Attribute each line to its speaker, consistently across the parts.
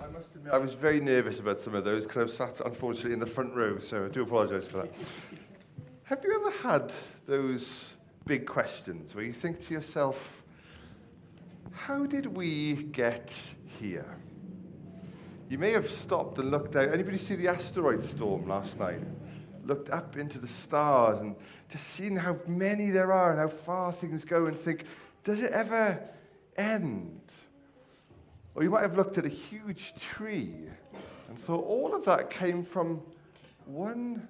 Speaker 1: I, I must admit, I was very nervous about some of those because I was sat, unfortunately, in the front row, so I do apologise for that. Have you ever had those big questions where you think to yourself, how did we get here? You may have stopped and looked out. Anybody see the asteroid storm last night? Looked up into the stars and just seen how many there are and how far things go and think, does it ever end? Or you might have looked at a huge tree and thought all of that came from one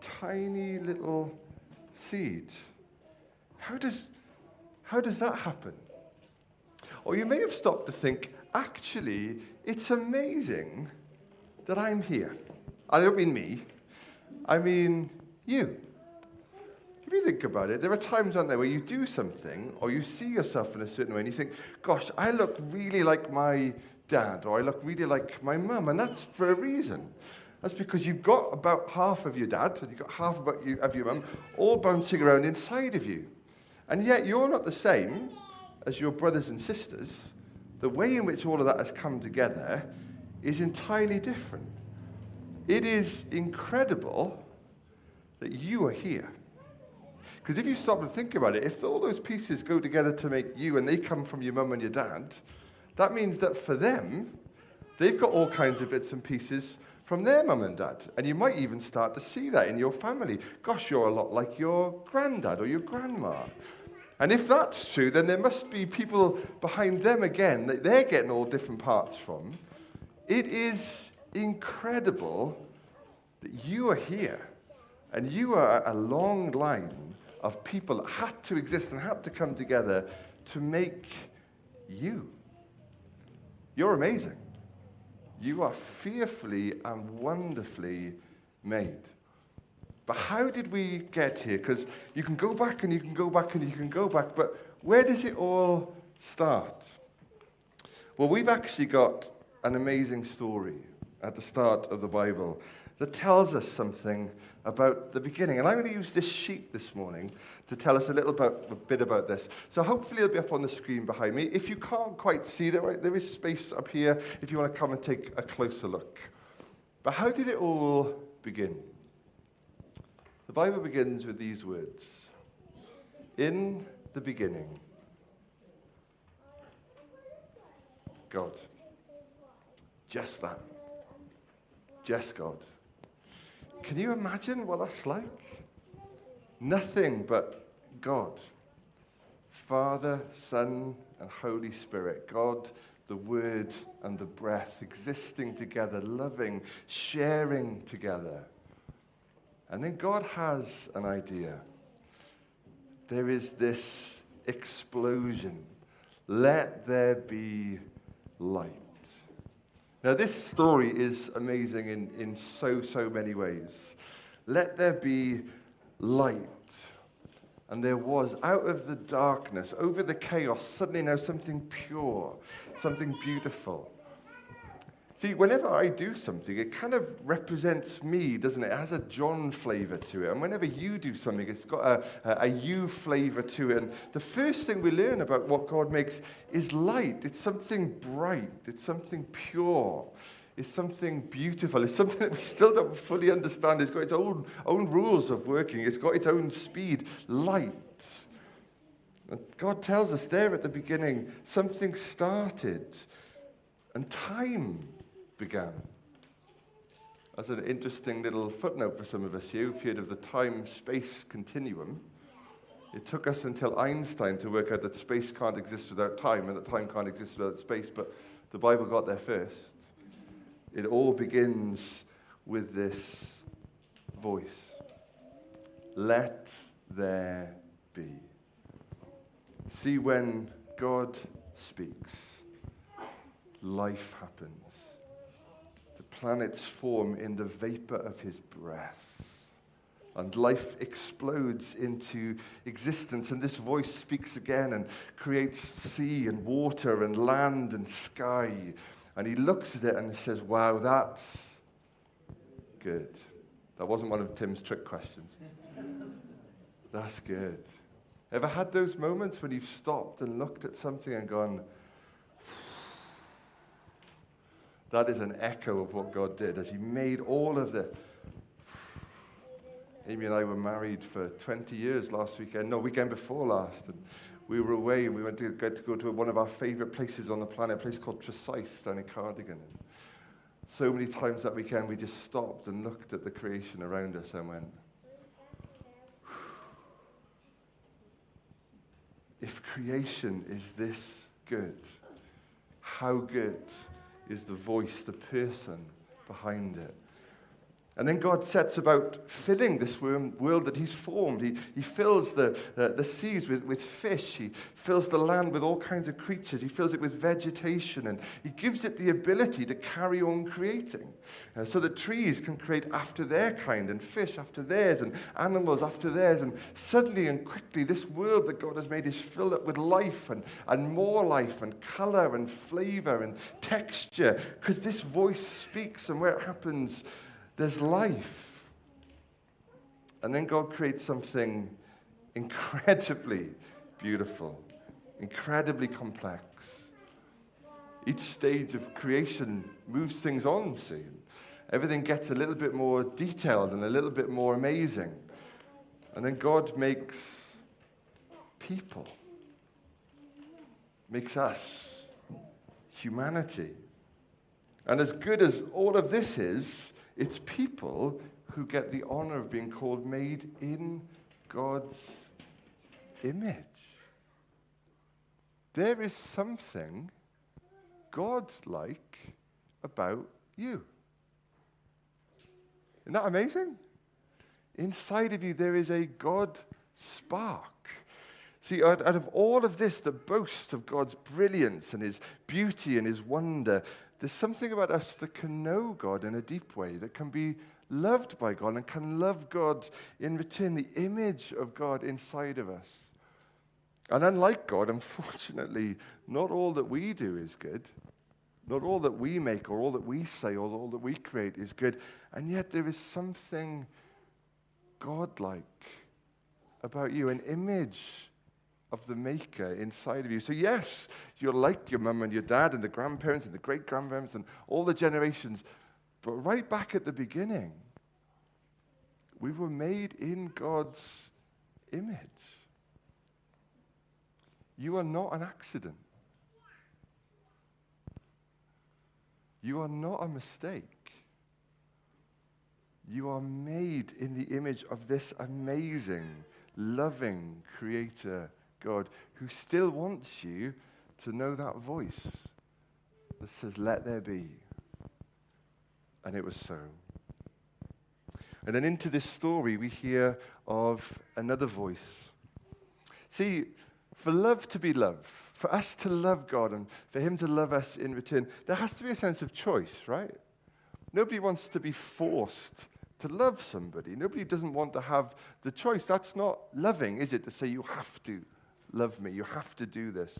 Speaker 1: tiny little seed. How does, how does that happen? Or you may have stopped to think, actually, it's amazing that I'm here. I don't mean me, I mean you. If you think about it, there are times, aren't there, where you do something or you see yourself in a certain way and you think, gosh, I look really like my dad or I look really like my mum, and that's for a reason. That's because you've got about half of your dad and you've got half about you, of your mum all bouncing around inside of you. And yet you're not the same as your brothers and sisters. The way in which all of that has come together is entirely different. It is incredible that you are here. Because if you stop and think about it, if all those pieces go together to make you and they come from your mum and your dad, that means that for them, they've got all kinds of bits and pieces from their mum and dad. And you might even start to see that in your family. Gosh, you're a lot like your granddad or your grandma. And if that's true, then there must be people behind them again that they're getting all different parts from. It is incredible that you are here and you are a long line of people that had to exist and had to come together to make you. You're amazing. You are fearfully and wonderfully made. But how did we get here? Because you can go back and you can go back and you can go back, but where does it all start? Well, we've actually got an amazing story at the start of the Bible that tells us something about the beginning. And I'm going to use this sheet this morning to tell us a little a bit about this. So hopefully it'll be up on the screen behind me. If you can't quite see there, there is space up here if you want to come and take a closer look. But how did it all begin? The Bible begins with these words In the beginning, God. Just that. Just God. Can you imagine what that's like? Nothing but God. Father, Son, and Holy Spirit. God, the Word, and the breath existing together, loving, sharing together. And then God has an idea. There is this explosion. Let there be light. Now, this story is amazing in, in so, so many ways. Let there be light. And there was, out of the darkness, over the chaos, suddenly now something pure, something beautiful. See, whenever I do something, it kind of represents me, doesn't it? It has a John flavor to it. And whenever you do something, it's got a, a, a you flavor to it. And the first thing we learn about what God makes is light. It's something bright, it's something pure, it's something beautiful, it's something that we still don't fully understand. It's got its own, own rules of working, it's got its own speed. Light. And God tells us there at the beginning something started and time began. As an interesting little footnote for some of us here who've heard of the time space continuum, it took us until Einstein to work out that space can't exist without time and that time can't exist without space, but the Bible got there first. It all begins with this voice Let there be. See, when God speaks, life happens planets form in the vapor of his breath. And life explodes into existence. And this voice speaks again and creates sea and water and land and sky. And he looks at it and says, Wow, that's good. That wasn't one of Tim's trick questions. that's good. Ever had those moments when you've stopped and looked at something and gone, that is an echo of what God did as He made all of the. Amy and I were married for 20 years last weekend. No, weekend before last. And we were away and we went to get to go to one of our favorite places on the planet, a place called Tresaith down in Cardigan. So many times that weekend we just stopped and looked at the creation around us and went, if creation is this good, how good is the voice, the person behind it? And then God sets about filling this world that He's formed. He, he fills the, uh, the seas with, with fish. He fills the land with all kinds of creatures. He fills it with vegetation. And He gives it the ability to carry on creating. Uh, so that trees can create after their kind, and fish after theirs, and animals after theirs. And suddenly and quickly, this world that God has made is filled up with life and, and more life, and color, and flavor, and texture. Because this voice speaks, and where it happens, there's life. And then God creates something incredibly beautiful, incredibly complex. Each stage of creation moves things on, see. Everything gets a little bit more detailed and a little bit more amazing. And then God makes people, makes us, humanity. And as good as all of this is, it's people who get the honor of being called made in God's image. There is something God-like about you. Isn't that amazing? Inside of you, there is a God spark. See, out, out, of all of this, the boast of God's brilliance and his beauty and his wonder, there's something about us that can know God in a deep way, that can be loved by God and can love God in return, the image of God inside of us. And unlike God, unfortunately, not all that we do is good. Not all that we make or all that we say or all that we create is good. And yet there is something godlike about you, an image of the Maker inside of you. So, yes, you're like your mum and your dad and the grandparents and the great grandparents and all the generations, but right back at the beginning, we were made in God's image. You are not an accident. You are not a mistake. You are made in the image of this amazing, loving Creator God who still wants you to know that voice that says, Let there be. And it was so. And then into this story, we hear of another voice. See, for love to be love, for us to love God and for Him to love us in return, there has to be a sense of choice, right? Nobody wants to be forced to love somebody. Nobody doesn't want to have the choice. That's not loving, is it? To say you have to love me. You have to do this.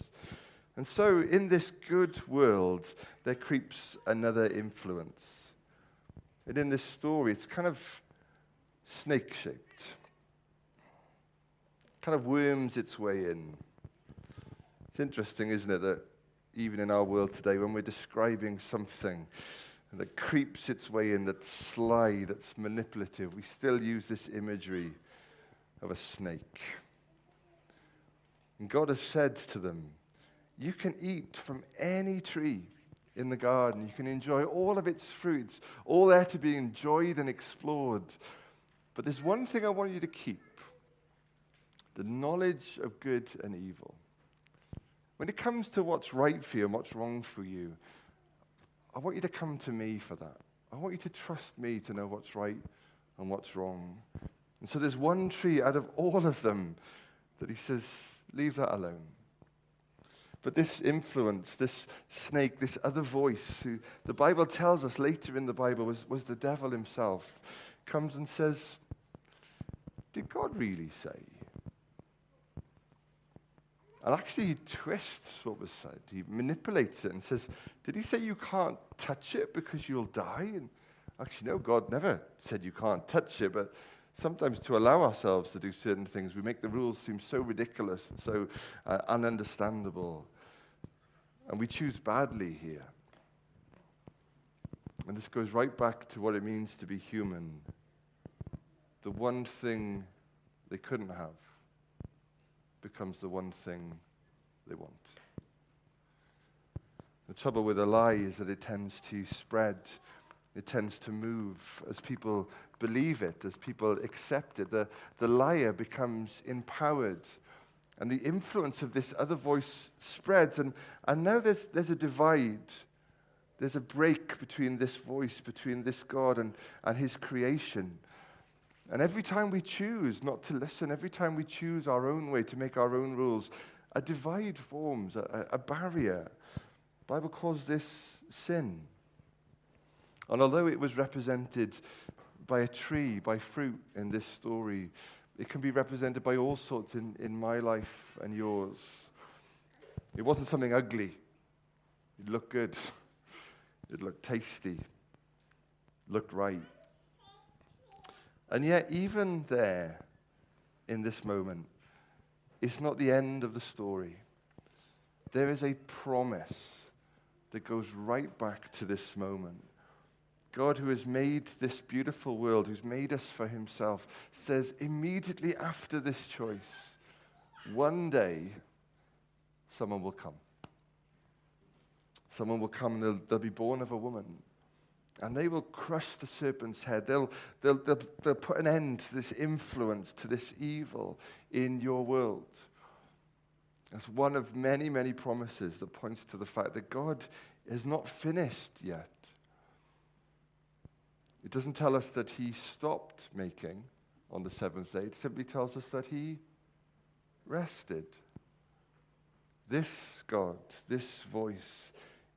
Speaker 1: And so, in this good world, there creeps another influence. And in this story, it's kind of snake shaped, kind of worms its way in. It's interesting, isn't it, that even in our world today, when we're describing something that creeps its way in, that's sly, that's manipulative, we still use this imagery of a snake. And God has said to them, You can eat from any tree in the garden. You can enjoy all of its fruits, all there to be enjoyed and explored. But there's one thing I want you to keep the knowledge of good and evil. When it comes to what's right for you and what's wrong for you, I want you to come to me for that. I want you to trust me to know what's right and what's wrong. And so there's one tree out of all of them that he says, leave that alone. But this influence, this snake, this other voice, who the Bible tells us later in the Bible was, was the devil himself, comes and says, Did God really say? And actually, he twists what was said. He manipulates it and says, Did he say you can't touch it because you'll die? And actually, no, God never said you can't touch it, but sometimes to allow ourselves to do certain things, we make the rules seem so ridiculous so uh, ununderstandable. And we choose badly here. And this goes right back to what it means to be human. The one thing they couldn't have becomes the one thing they want. The trouble with a lie is that it tends to spread, it tends to move as people believe it, as people accept it. The, the liar becomes empowered. And the influence of this other voice spreads. And, and now there's, there's a divide. There's a break between this voice, between this God and, and his creation. And every time we choose not to listen, every time we choose our own way to make our own rules, a divide forms, a, a barrier. The Bible calls this sin. And although it was represented by a tree, by fruit in this story, it can be represented by all sorts in, in my life and yours. It wasn't something ugly. It looked good. It looked tasty. It looked right. And yet, even there, in this moment, it's not the end of the story. There is a promise that goes right back to this moment. God, who has made this beautiful world, who's made us for himself, says immediately after this choice, one day someone will come. Someone will come, they'll, they'll be born of a woman and they will crush the serpent's head. They'll, they'll, they'll, they'll put an end to this influence, to this evil in your world. That's one of many, many promises that points to the fact that God is not finished yet. It doesn't tell us that he stopped making on the seventh day, it simply tells us that he rested. This God, this voice,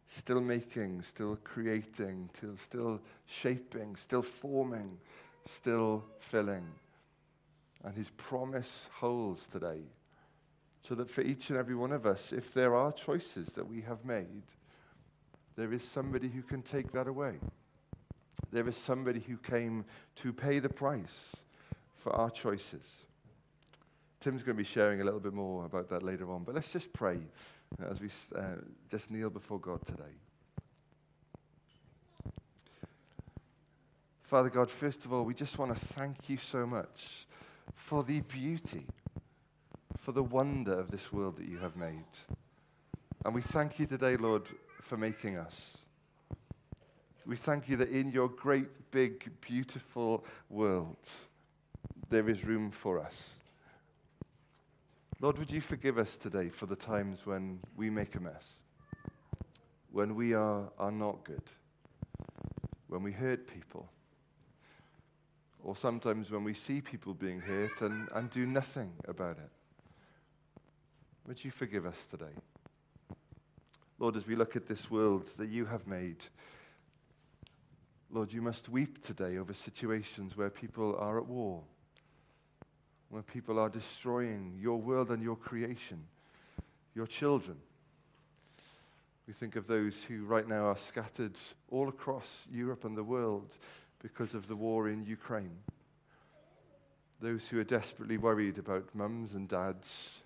Speaker 1: still making, still creating, still, still shaping, still forming, still filling. And his promise holds today. So that for each and every one of us, if there are choices that we have made, there is somebody who can take that away. There is somebody who came to pay the price for our choices. Tim's going to be sharing a little bit more about that later on, but let's just pray as we uh, just kneel before God today. Father God, first of all, we just want to thank you so much for the beauty, for the wonder of this world that you have made. And we thank you today, Lord, for making us. We thank you that in your great, big, beautiful world, there is room for us. Lord, would you forgive us today for the times when we make a mess, when we are, are not good, when we hurt people, or sometimes when we see people being hurt and, and do nothing about it. Would you forgive us today? Lord, as we look at this world that you have made, Lord, you must weep today over situations where people are at war where people are destroying your world and your creation, your children. We think of those who right now are scattered all across Europe and the world because of the war in Ukraine. Those who are desperately worried about mums and dads,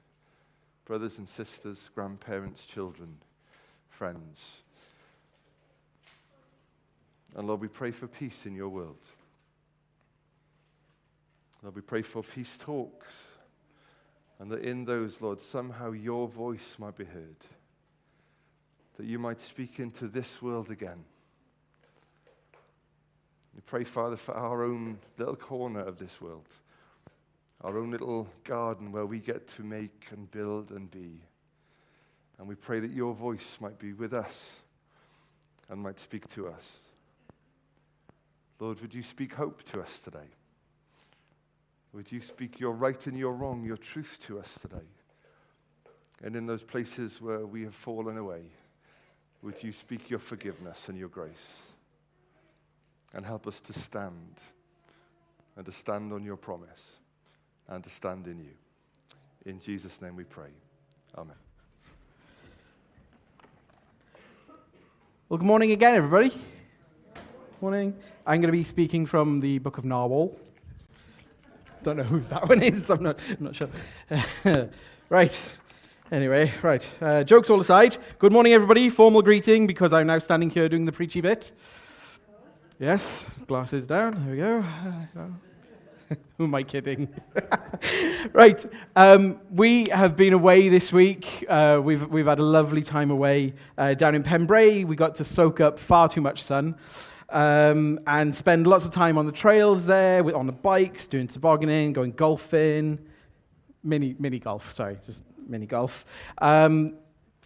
Speaker 1: brothers and sisters, grandparents, children, friends. And Lord, we pray for peace in your world. Lord, we pray for peace talks, and that in those, Lord, somehow your voice might be heard, that you might speak into this world again. We pray, Father, for our own little corner of this world, our own little garden where we get to make and build and be. And we pray that your voice might be with us and might speak to us. Lord, would you speak hope to us today? Would you speak your right and your wrong, your truth to us today? And in those places where we have fallen away, would you speak your forgiveness and your grace? And help us to stand and to stand on your promise and to stand in you. In Jesus' name we pray. Amen.
Speaker 2: Well, good morning again, everybody. Morning. I'm going to be speaking from the book of Narwhal. Don't know whose that one is. I'm not, I'm not sure. right. Anyway, right. Uh, jokes all aside. Good morning, everybody. Formal greeting because I'm now standing here doing the preachy bit. Yes, glasses down. There we go. Who am I kidding? right. Um, we have been away this week. Uh, we've, we've had a lovely time away uh, down in Pembrey. We got to soak up far too much sun um, and spend lots of time on the trails there, on the bikes, doing tobogganing, going golfing, mini, mini golf, sorry, just mini golf. Um,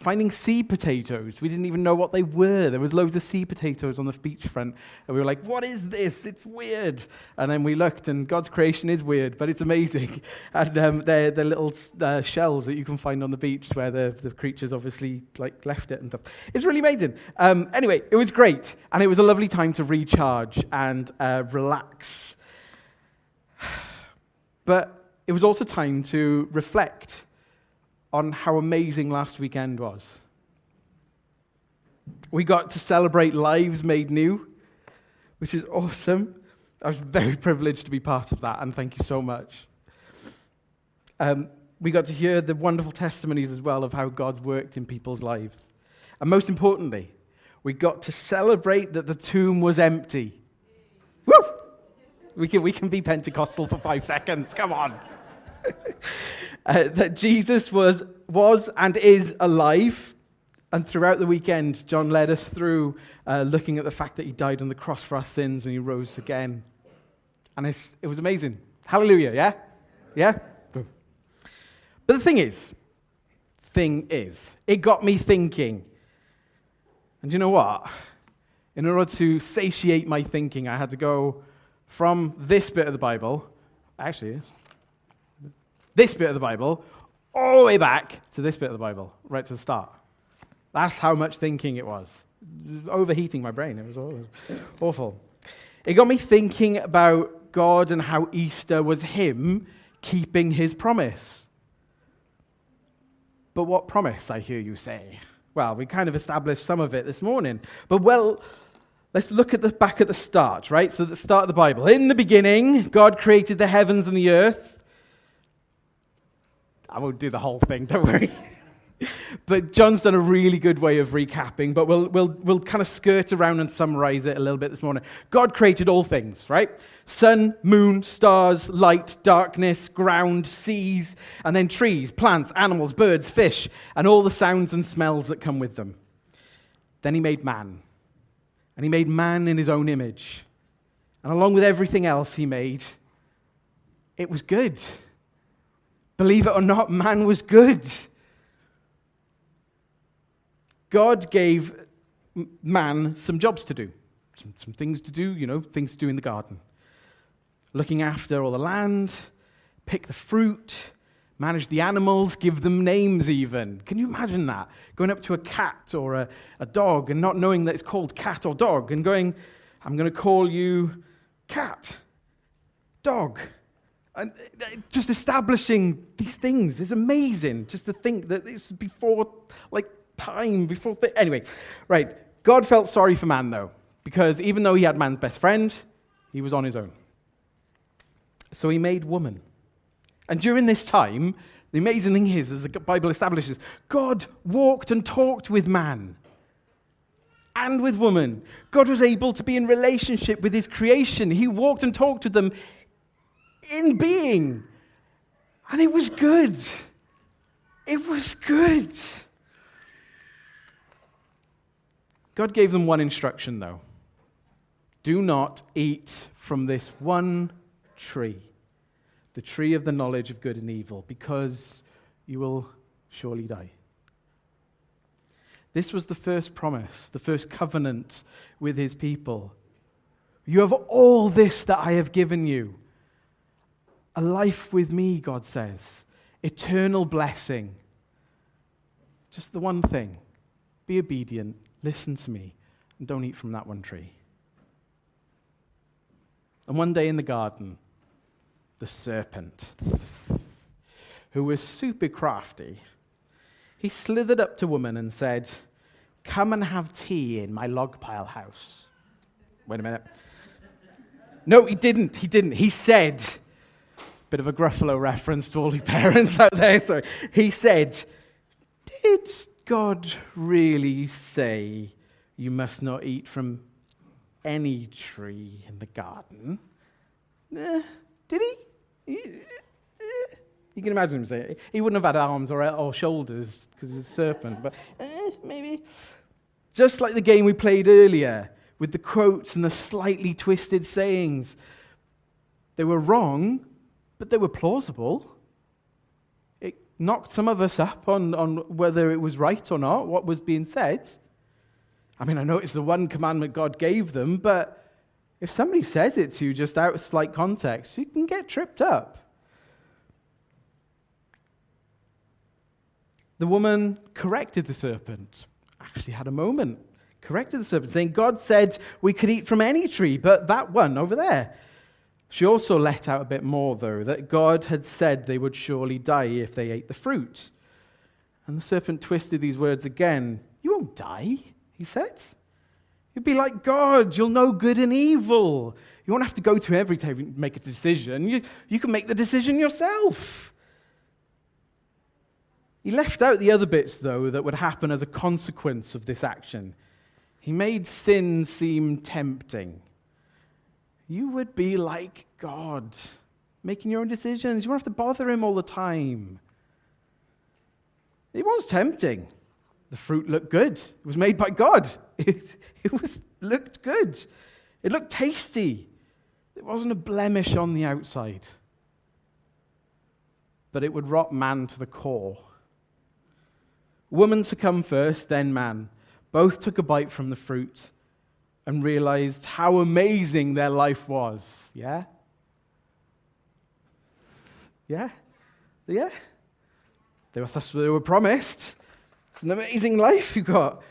Speaker 2: finding sea potatoes. We didn't even know what they were. There was loads of sea potatoes on the beachfront. And we were like, what is this? It's weird. And then we looked, and God's creation is weird, but it's amazing. And um, they're the little uh, shells that you can find on the beach where the, the creatures obviously like left it and stuff. It's really amazing. Um, anyway, it was great. And it was a lovely time to recharge and uh, relax. But it was also time to reflect on how amazing last weekend was. We got to celebrate lives made new, which is awesome. I was very privileged to be part of that, and thank you so much. Um, we got to hear the wonderful testimonies as well of how God's worked in people's lives. And most importantly, we got to celebrate that the tomb was empty. Woo! We can, we can be Pentecostal for five seconds. Come on. uh, that Jesus was, was and is alive. And throughout the weekend, John led us through uh, looking at the fact that he died on the cross for our sins and he rose again. And it was amazing. Hallelujah, yeah? Yeah? But the thing is, thing is, it got me thinking. And you know what? In order to satiate my thinking, I had to go from this bit of the Bible, actually, this bit of the Bible all the way back to this bit of the Bible, right to the start. That's how much thinking it was. Overheating my brain. It was awful. It got me thinking about God and how Easter was Him keeping His promise. But what promise, I hear you say? Well, we kind of established some of it this morning. But well, let's look at the back at the start, right? So the start of the Bible. In the beginning, God created the heavens and the earth. I won't do the whole thing, don't worry. but John's done a really good way of recapping, but we'll, we'll, we'll kind of skirt around and summarize it a little bit this morning. God created all things, right? Sun, moon, stars, light, darkness, ground, seas, and then trees, plants, animals, birds, fish, and all the sounds and smells that come with them. Then he made man. And he made man in his own image. And along with everything else he made, it was good. Believe it or not, man was good. God gave man some jobs to do, some, some, things to do, you know, things to do in the garden. Looking after all the land, pick the fruit, manage the animals, give them names even. Can you imagine that? Going up to a cat or a, a dog and not knowing that it's called cat or dog and going, I'm going to call you cat, dog. And uh, just establishing these things is amazing. Just to think that this was before, like, time, before. Anyway, right. God felt sorry for man, though, because even though he had man's best friend, he was on his own. So he made woman. And during this time, the amazing thing is, as the Bible establishes, God walked and talked with man and with woman. God was able to be in relationship with his creation. He walked and talked with them in being. And it was good. It was good. God gave them one instruction, though do not eat from this one tree, the tree of the knowledge of good and evil, because you will surely die. This was the first promise, the first covenant with his people. You have all this that I have given you a life with me, God says, eternal blessing. Just the one thing be obedient, listen to me, and don't eat from that one tree. And one day in the garden, the serpent, who was super crafty, he slithered up to woman and said, Come and have tea in my log pile house. Wait a minute. No, he didn't. He didn't. He said, Bit of a Gruffalo reference to all you parents out there. So he said, Did God really say you must not eat from any tree in the garden. Eh, did he? Eh. You can imagine him saying he wouldn't have had arms or, or shoulders because he was a serpent, but eh, maybe. Just like the game we played earlier with the quotes and the slightly twisted sayings. They were wrong, but they were plausible. It knocked some of us up on, on whether it was right or not, what was being said. I mean, I know it's the one commandment God gave them, but if somebody says it to you just out of slight context, you can get tripped up. The woman corrected the serpent, actually had a moment, corrected the serpent, saying, God said we could eat from any tree, but that one over there. She also let out a bit more, though, that God had said they would surely die if they ate the fruit. And the serpent twisted these words again. You won't die, he said. You'll be like God. You'll know good and evil. You won't have to go to every time and make a decision. You, you can make the decision yourself. He left out the other bits, though, that would happen as a consequence of this action. He made sin seem tempting. You would be like God, making your own decisions. You won't have to bother him all the time. It was tempting. The fruit looked good. It was made by God. It, it was, looked good. It looked tasty. It wasn't a blemish on the outside. But it would rot man to the core. Woman succumbed first, then man. Both took a bite from the fruit and realized how amazing their life was. Yeah? Yeah? Yeah? They were, they were promised. It's an amazing life you got.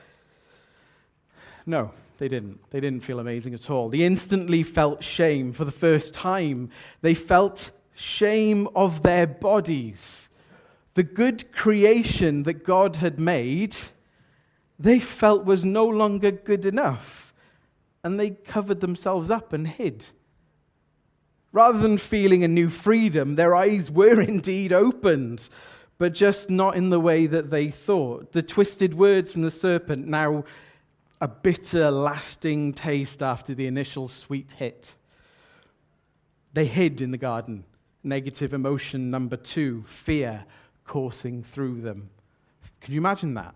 Speaker 2: No, they didn't. They didn't feel amazing at all. They instantly felt shame for the first time. They felt shame of their bodies the good creation that God had made, they felt was no longer good enough. And they covered themselves up and hid. Rather than feeling a new freedom, their eyes were indeed opened, but just not in the way that they thought. The twisted words from the serpent now a bitter, lasting taste after the initial sweet hit. They hid in the garden. Negative emotion number two fear coursing through them. Can you imagine that?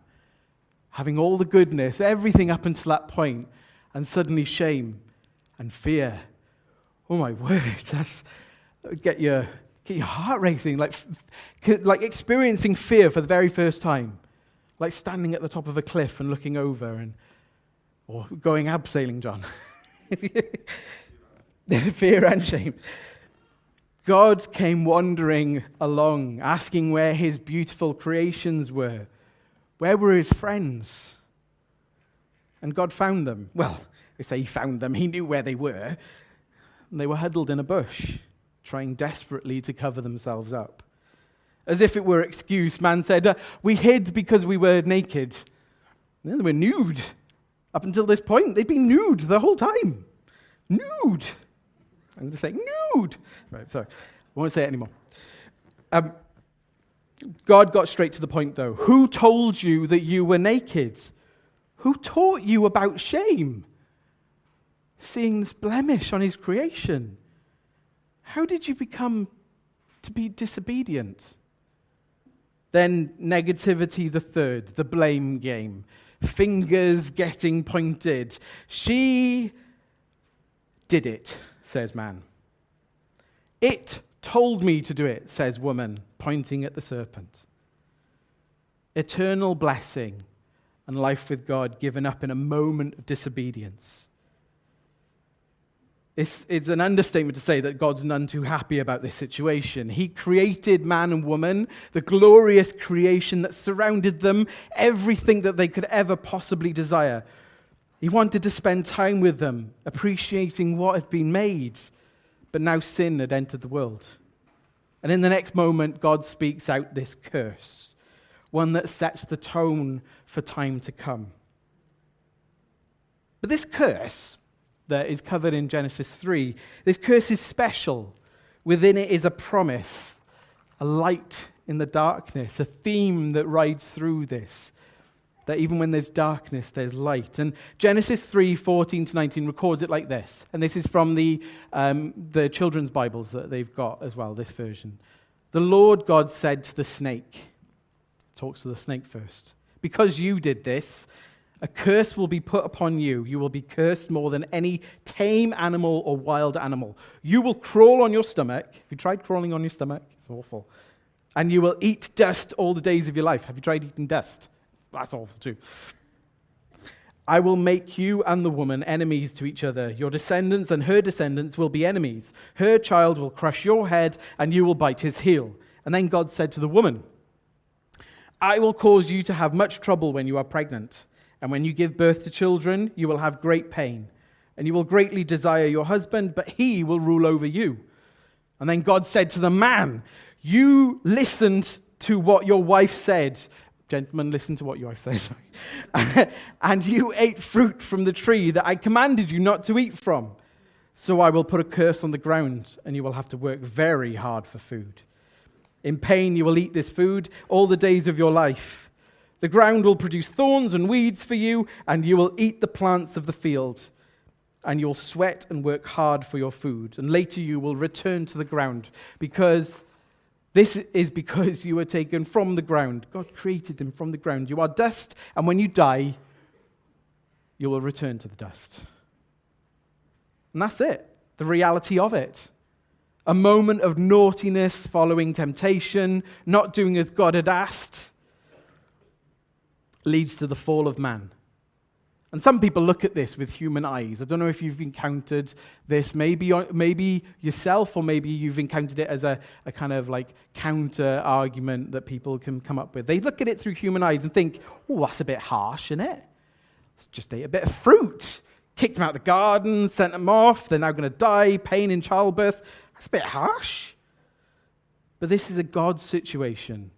Speaker 2: Having all the goodness, everything up until that point, and suddenly shame and fear. Oh my word, that's get your get your heart racing, like like experiencing fear for the very first time, like standing at the top of a cliff and looking over, and or going abseiling, John. fear and shame. God came wandering along, asking where his beautiful creations were. Where were his friends? And God found them. Well, they say he found them, he knew where they were. And they were huddled in a bush, trying desperately to cover themselves up. As if it were excuse, man said, uh, We hid because we were naked. And they were nude. Up until this point, they'd been nude the whole time. Nude. I'm just saying nude. Right, sorry. I won't say it anymore. Um, God got straight to the point, though. Who told you that you were naked? Who taught you about shame? Seeing this blemish on his creation. How did you become to be disobedient? Then, negativity, the third, the blame game. Fingers getting pointed. She did it says man. It told me to do it, says woman, pointing at the serpent. Eternal blessing and life with God given up in a moment of disobedience. It's, it's, an understatement to say that God's none too happy about this situation. He created man and woman, the glorious creation that surrounded them, everything that they could ever possibly desire. He wanted to spend time with them, appreciating what had been made, but now sin had entered the world. And in the next moment, God speaks out this curse, one that sets the tone for time to come. But this curse that is covered in Genesis 3, this curse is special. Within it is a promise, a light in the darkness, a theme that rides through this. that even when there's darkness, there's light. And Genesis 3 14 to 19 records it like this. And this is from the, um, the children's Bibles that they've got as well, this version. The Lord God said to the snake, talks to the snake first, because you did this, a curse will be put upon you. You will be cursed more than any tame animal or wild animal. You will crawl on your stomach. Have you tried crawling on your stomach? It's awful. And you will eat dust all the days of your life. Have you tried eating dust? That's awful too. I will make you and the woman enemies to each other. Your descendants and her descendants will be enemies. Her child will crush your head, and you will bite his heel. And then God said to the woman, I will cause you to have much trouble when you are pregnant. And when you give birth to children, you will have great pain. And you will greatly desire your husband, but he will rule over you. And then God said to the man, You listened to what your wife said. Gentlemen, listen to what your wife said. and you ate fruit from the tree that I commanded you not to eat from. So I will put a curse on the ground, and you will have to work very hard for food. In pain, you will eat this food all the days of your life. The ground will produce thorns and weeds for you, and you will eat the plants of the field. And you'll sweat and work hard for your food. And later you will return to the ground, because this is because you were taken from the ground. God created them from the ground. You are dust, and when you die, you will return to the dust. And that's it, the reality of it. A moment of naughtiness following temptation, not doing as God had asked leads to the fall of man. And some people look at this with human eyes. I don't know if you've encountered this, maybe, maybe yourself, or maybe you've encountered it as a, a kind of like counter argument that people can come up with. They look at it through human eyes and think, oh, that's a bit harsh, isn't it? Just ate a bit of fruit, kicked them out of the garden, sent them off, they're now going to die, pain in childbirth. That's a bit harsh. But this is a God situation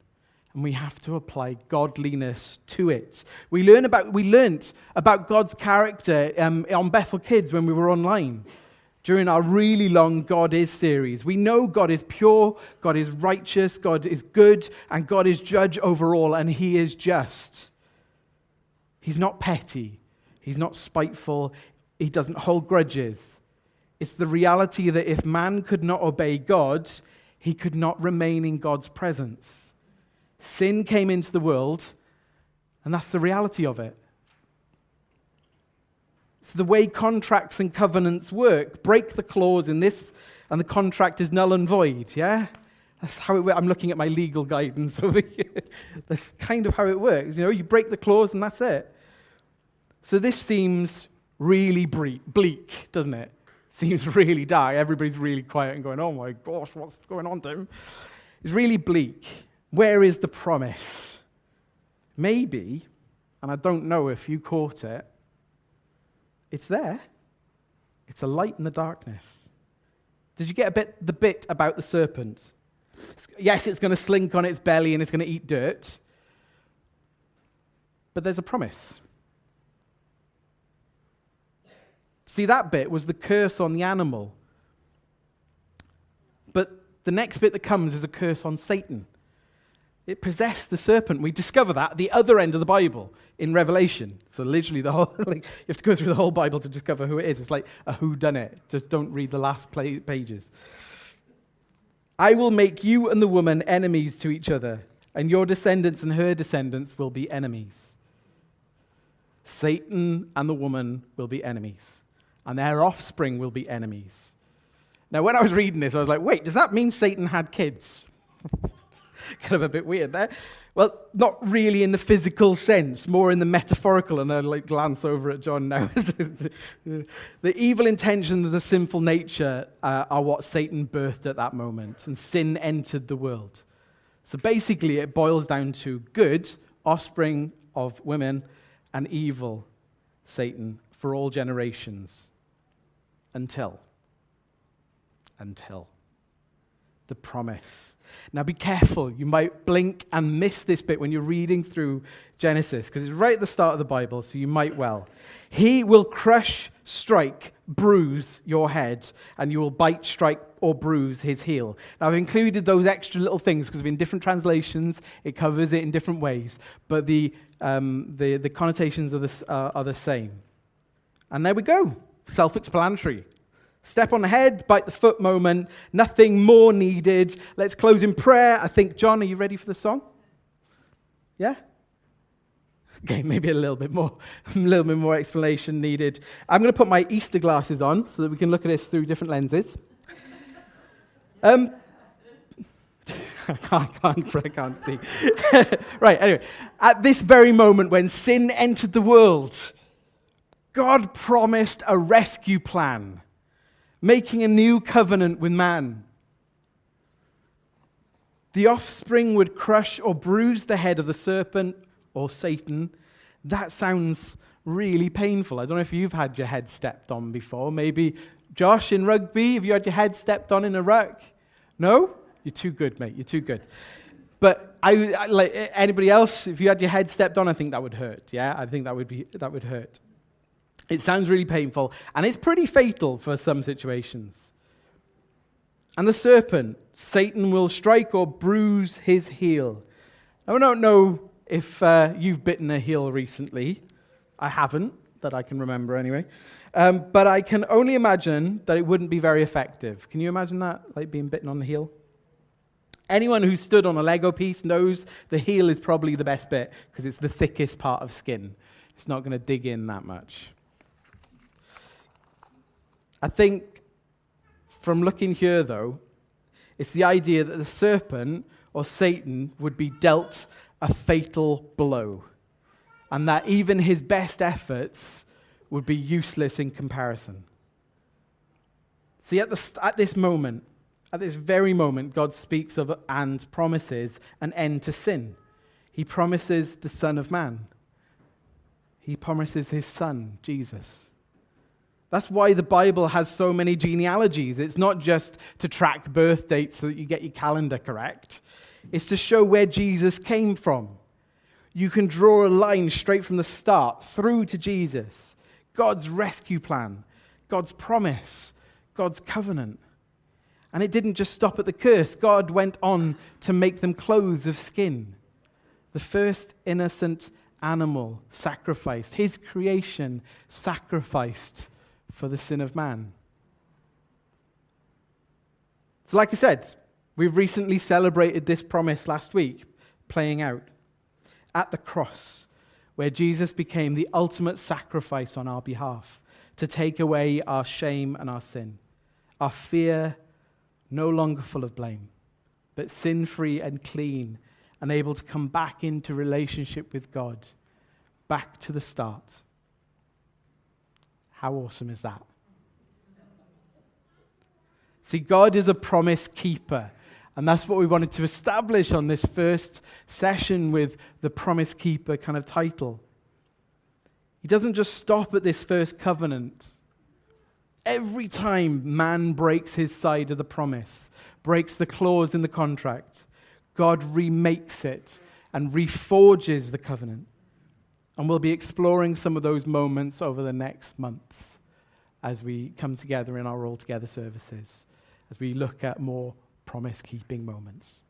Speaker 2: and we have to apply godliness to it. We learn about we learnt about God's character um, on Bethel Kids when we were online during our really long God is series. We know God is pure, God is righteous, God is good, and God is judge over all, and He is just. He's not petty, He's not spiteful, He doesn't hold grudges. It's the reality that if man could not obey God, he could not remain in God's presence. Sin came into the world, and that's the reality of it. It's the way contracts and covenants work. Break the clause in this, and the contract is null and void, yeah? That's how it works. I'm looking at my legal guidance over here. that's kind of how it works. You know, you break the clause, and that's it. So this seems really bleak, doesn't it? Seems really dark. Everybody's really quiet and going, oh my gosh, what's going on, Tim? It's really bleak. Where is the promise? Maybe, and I don't know if you caught it, it's there. It's a light in the darkness. Did you get a bit the bit about the serpent? Yes, it's going to slink on its belly and it's going to eat dirt. But there's a promise. See, that bit was the curse on the animal. But the next bit that comes is a curse on Satan. It possessed the serpent. We discover that at the other end of the Bible in Revelation. So literally, the whole like, you have to go through the whole Bible to discover who it is. It's like a who done it. Just don't read the last pages. I will make you and the woman enemies to each other, and your descendants and her descendants will be enemies. Satan and the woman will be enemies, and their offspring will be enemies. Now, when I was reading this, I was like, wait, does that mean Satan had kids? kind of a bit weird there. Well, not really in the physical sense, more in the metaphorical, and I like glance over at John now. the evil intentions of the sinful nature uh, are what Satan birthed at that moment, and sin entered the world. So basically, it boils down to good, offspring of women, and evil, Satan, for all generations. Until. Until. The promise now be careful. You might blink and miss this bit when you're reading through Genesis, because it's right at the start of the Bible, so you might well. He will crush, strike, bruise your head, and you will bite, strike, or bruise his heel. Now, I've included those extra little things because in different translations, it covers it in different ways. But the um, the, the connotations are the, uh, are the same. And there we go self explanatory. Step on the head, bite the foot moment, nothing more needed. Let's close in prayer. I think, John, are you ready for the song? Yeah? Okay, maybe a little bit more, a little bit more explanation needed. I'm going to put my Easter glasses on so that we can look at this through different lenses. Um, I can't, I can't, I can't see. right, anyway, at this very moment when sin entered the world, God promised a rescue plan, making a new covenant with man. The offspring would crush or bruise the head of the serpent or Satan. That sounds really painful. I don't know if you've had your head stepped on before. Maybe Josh in rugby, have you had your head stepped on in a ruck? No? You're too good, mate. You're too good. But I, like anybody else, if you had your head stepped on, I think that would hurt. Yeah, I think that would be that would hurt. It sounds really painful, and it's pretty fatal for some situations. And the serpent, Satan will strike or bruise his heel. Now, I don't know if uh, you've bitten a heel recently. I haven't, that I can remember anyway. Um, but I can only imagine that it wouldn't be very effective. Can you imagine that, like being bitten on the heel? Anyone who stood on a Lego piece knows the heel is probably the best bit because it's the thickest part of skin. It's not going to dig in that much. I think from looking here, though, it's the idea that the serpent or Satan would be dealt a fatal blow, and that even his best efforts would be useless in comparison. See, at, the, at this moment, at this very moment, God speaks of and promises an end to sin. He promises the Son of Man. He promises his Son, Jesus. That's why the Bible has so many genealogies. It's not just to track birth dates so that you get your calendar correct, it's to show where Jesus came from. You can draw a line straight from the start through to Jesus, God's rescue plan, God's promise, God's covenant. And it didn't just stop at the curse. God went on to make them clothes of skin. The first innocent animal sacrificed, his creation sacrificed for the sin of man. So, like I said, we've recently celebrated this promise last week, playing out at the cross, where Jesus became the ultimate sacrifice on our behalf to take away our shame and our sin, our fear no longer full of blame, but sin free and clean, and able to come back into relationship with God, back to the start. How awesome is that? See, God is a promise keeper. And that's what we wanted to establish on this first session with the promise keeper kind of title. He doesn't just stop at this first covenant. Every time man breaks his side of the promise, breaks the clause in the contract, God remakes it and reforges the covenant. And we'll be exploring some of those moments over the next months as we come together in our All Together services, as we look at more promise keeping moments.